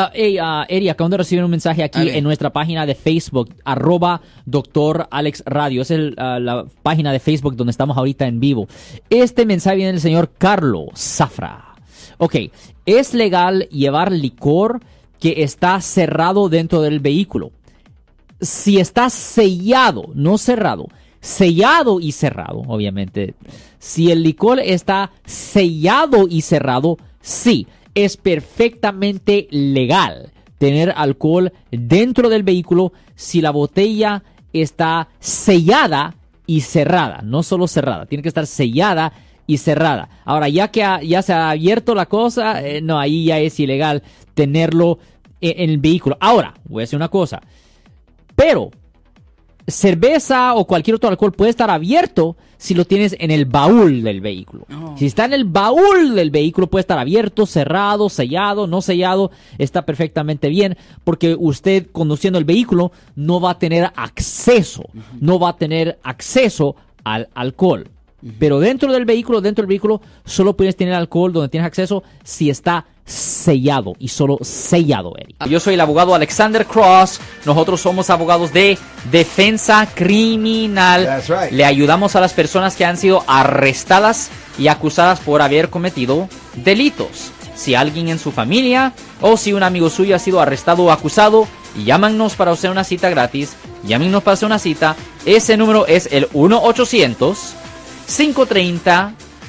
Uh, hey, uh, Eri, acabamos de recibir un mensaje aquí en nuestra página de Facebook, arroba doctor Alex Radio. Es el, uh, la página de Facebook donde estamos ahorita en vivo. Este mensaje viene del señor Carlos Zafra. Ok, ¿es legal llevar licor que está cerrado dentro del vehículo? Si está sellado, no cerrado, sellado y cerrado, obviamente. Si el licor está sellado y cerrado, sí, es perfectamente legal tener alcohol dentro del vehículo si la botella está sellada y cerrada, no solo cerrada, tiene que estar sellada y cerrada. Ahora, ya que ya se ha abierto la cosa, eh, no, ahí ya es ilegal tenerlo en- en el vehículo. Ahora, voy a decir una cosa, pero cerveza o cualquier otro alcohol puede estar abierto si lo tienes en el baúl del vehículo. Si está en el baúl del vehículo puede estar abierto, cerrado, sellado, no sellado, está perfectamente bien porque usted conduciendo el vehículo no va a tener acceso, no va a tener acceso al alcohol. Pero dentro del vehículo, dentro del vehículo, solo puedes tener alcohol donde tienes acceso si está sellado y solo sellado, Eric. Yo soy el abogado Alexander Cross. Nosotros somos abogados de defensa criminal. That's right. Le ayudamos a las personas que han sido arrestadas y acusadas por haber cometido delitos. Si alguien en su familia o si un amigo suyo ha sido arrestado o acusado, llámanos para hacer una cita gratis. Llámenos para hacer una cita. Ese número es el 1 800 530